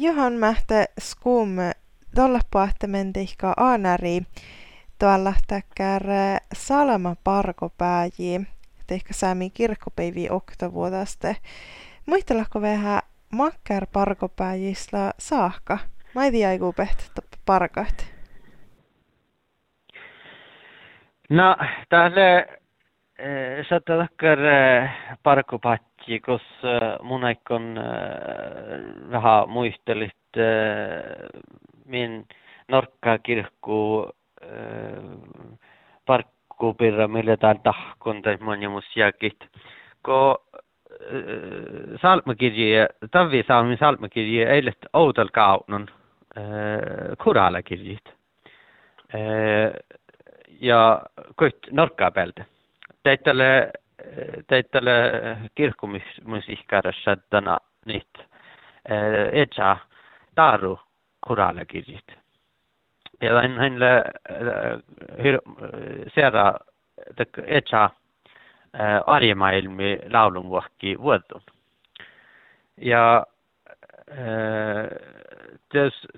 Johan mähtä skum mendihka aanari tuolla täkkär salama parkopääji tehkä saami kirkkopäivi oktovuodaste. Muistelako vähän makkar parkopääjisla saakka? Mä ei tiedä, parkat. No, täällä saattaa takkar parkopatji, koska mun aikon vähän muistelit min norkka kirkku parkkupirra, millä täällä tahkon tai monia musiakit. Ko salmakirje, tavi saami salmakirje, eilet outal kaunun kuraalakirjit. Ja koit norkkaa päältä teit tälle, teit tälle kirkkumismusiikkarassa tänä nyt eh, etsä taaru kuralle kirjit. Ja hän hänelle eh, eh, seera etsä arjemailmi laulun vuokki vuotun. Ja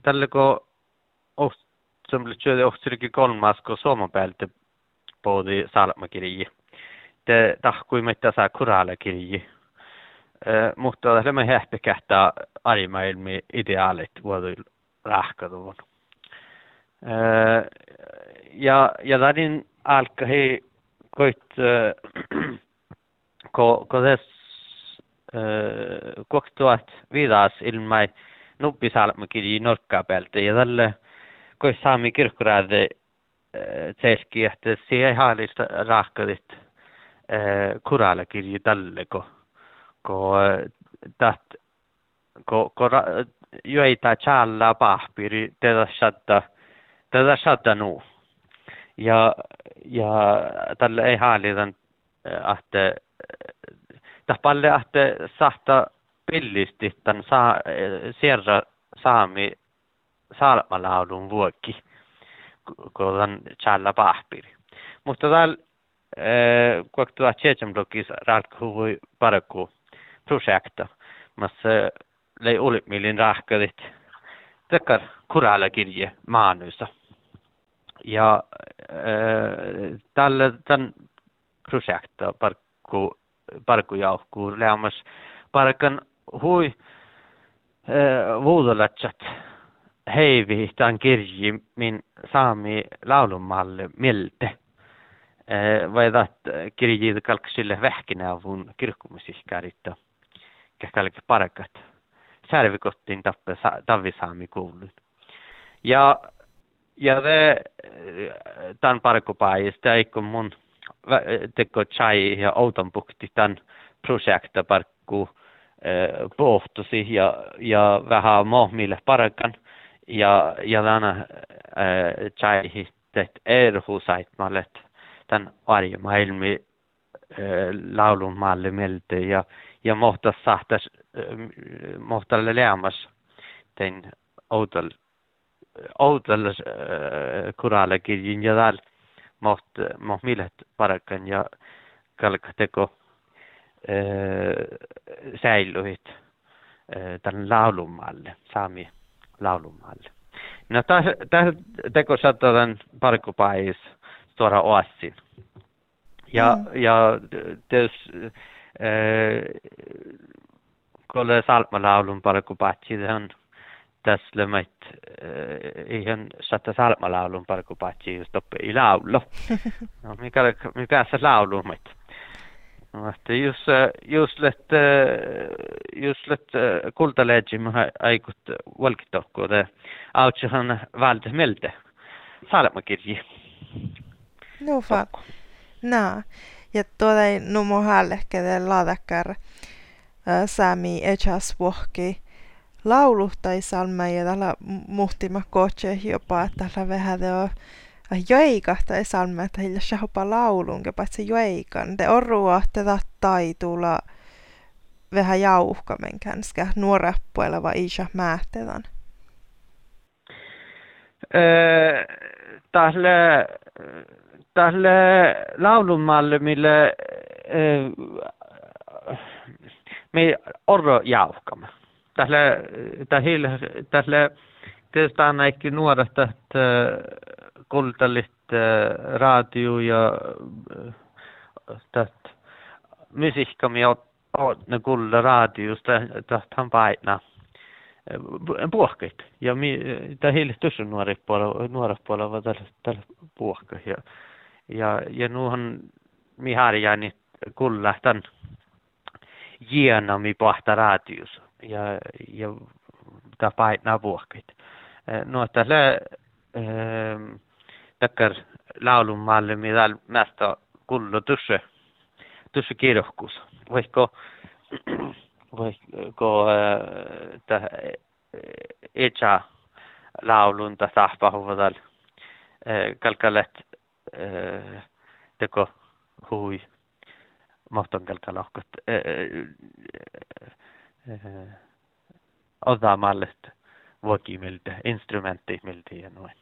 tällä kun som blev 23 kolmask och sommarpälte på de salmakeriet. Salmakirji. Te tahkui meitä saa kuraala kirji. Mutta tällä me hehpi kähtää arimaailmi ideaalit vuodun rahkaduvun. Ja, ja tärin alkaa he koit ko, ko kohtuvat vidas ilmai nuppi salmakirji norkkaa päältä ja tälle kun saami kirkkoraade selki, että ei haalista rahkadit kuraalakirji tälle, ko, ko tat, ko, ko joita challa pahpiri, tätä shadda, tätä shadda nu. Ja, ja tälle ei haalitan, että tapalle, että sahta pillisti tämän saa, sierra saami salmalaulun vuokki, kun on challa pahpiri. Mutta täällä, kun tuo Tjetsemblokis ratkuvui parku projekta, mutta lei ulipmilin rahkadit, tekar kurala kirje maanuissa. Ja tällä tämän projekta parku, parku jauhkuu leamas parkan hui vuodolatsat heivi tämän kirji min saami laulumalle mielte. Vai that kirji kalksille vähkinä avun kirkkomusihkärittä. Kähkälke parakat. Särvikottiin tappe tavisaami kuulun. Ja ja det tämän parkkopäijistä eikö mun teko chai ja autonpukti tämän projekta parkku pohtosi ja, ja vähän mohmille parakan ja, ja tänä tjaihi teet erhusaitmallet tämän arjemaailmi laulun malli melte ja, ja mohtas sahtas mohtalle leamas. Tein outal outal kuralle kirjin ja täällä moht moht millet parakan ja kalka teko säilyit tämän laulun malle saami laulumalle. No tässä teko saattaa parkkupais tuoda oassin. Ja, mm. ja tietysti kun oli salmalaulun parkkupatsi, se on tässä lömät, ihan saattaa salmalaulun parkkupatsi just oppe i laulu. No, mikä, mikä se laulu, mutta että jos, jos let, jos let kultaledji mä aikut valkitokko, det autsahan valde melte. Salmakirji. No faako. Nää. Ja tuota ei numo hällehkede laadakkar sami echas vuohki laulu tai salma ja tällä muhtima koche jopa, että tällä vähän on joikahta ei salme, että heillä shahopa laulun, jopa se joikan. Te orrua te taitulla vähän jauhka menkänska nuorappuella vai isä määhtedan? Tälle, tälle laulumalle, mille me orro jauhkamme. tälle tälle tälle tietysti ehkä nuoret että kultallit radio ja tästä on ne kuulla radiosta tähän paina puhkait. Ja mi, tämä heille tuossa nuoret puolella, nuoret puolella tällä, puhkait. Ja, ja, nuuhan mi harjaani kuulla tämän mi pahta radius. Ja, ja tämä painaa puhkait. No tällä takkar laulun malle, mitä mesta kullo tuossa tuossa kirjohkuus. Voiko voiko ta echa laulun ta tahpahuvatal kalkalet teko hui mohton kalkalahkot osamallet vokimiltä instrumenttimiltä ja noin.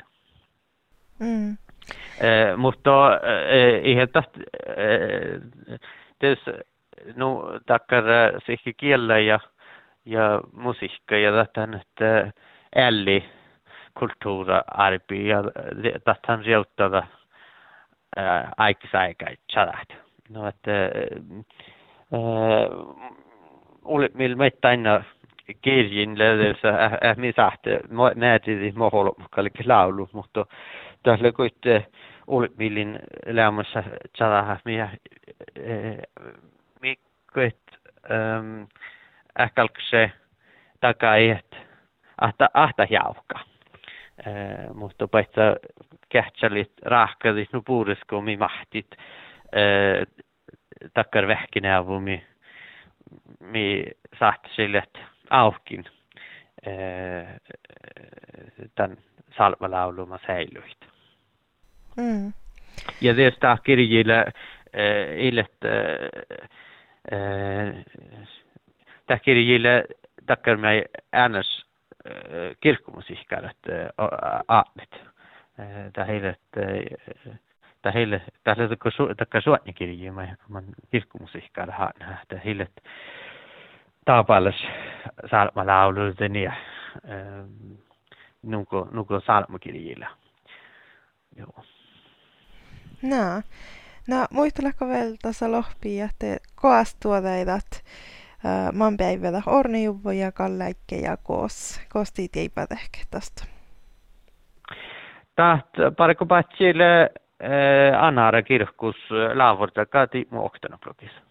Mm. Eh, mutta eh, ihan tästä eh, tietysti no tackar sich kielä ja ja musiikka ja tähän että älli kulttuuriarbi ja tähän riuttava aikisaikai chadat. No että ulit millä meitä aina kirjin löydössä äh, misahte näetidi moholo kallik laulu mutta tässä kuitte ulit millin lämmössä chadah miä mikkuit ähm, ähkalkse takaiet ahta ahta jaukka. Äh, mutta paitsa kähtsälit rahkadit nu puudesko mi mahtit äh, takkar vähkinävu mi mi sahti sille aukin äh, tämän salmalauluma säilyit. Mm. Ja tietysti kirjille äh, illet äh, tähkirjille takkar mig annars kirkkomusiikkarat aatnet. Tämä heille, tämä heille, tämä heille takkar suotni kirjii, mä man kirkkomusiikkarat haatna. Tämä heille taapallas salmalauluuten ja nuko, nuko salmakirjillä. Joo. No. No, muisteleko vielä tässä lohpia, että koastuoteidat äh, man päivällä ornijuvo ja kalläikke ja koos, koostit eipä ehkä tästä. Taht pariko patsille äh, anara kati muoktana blogissa.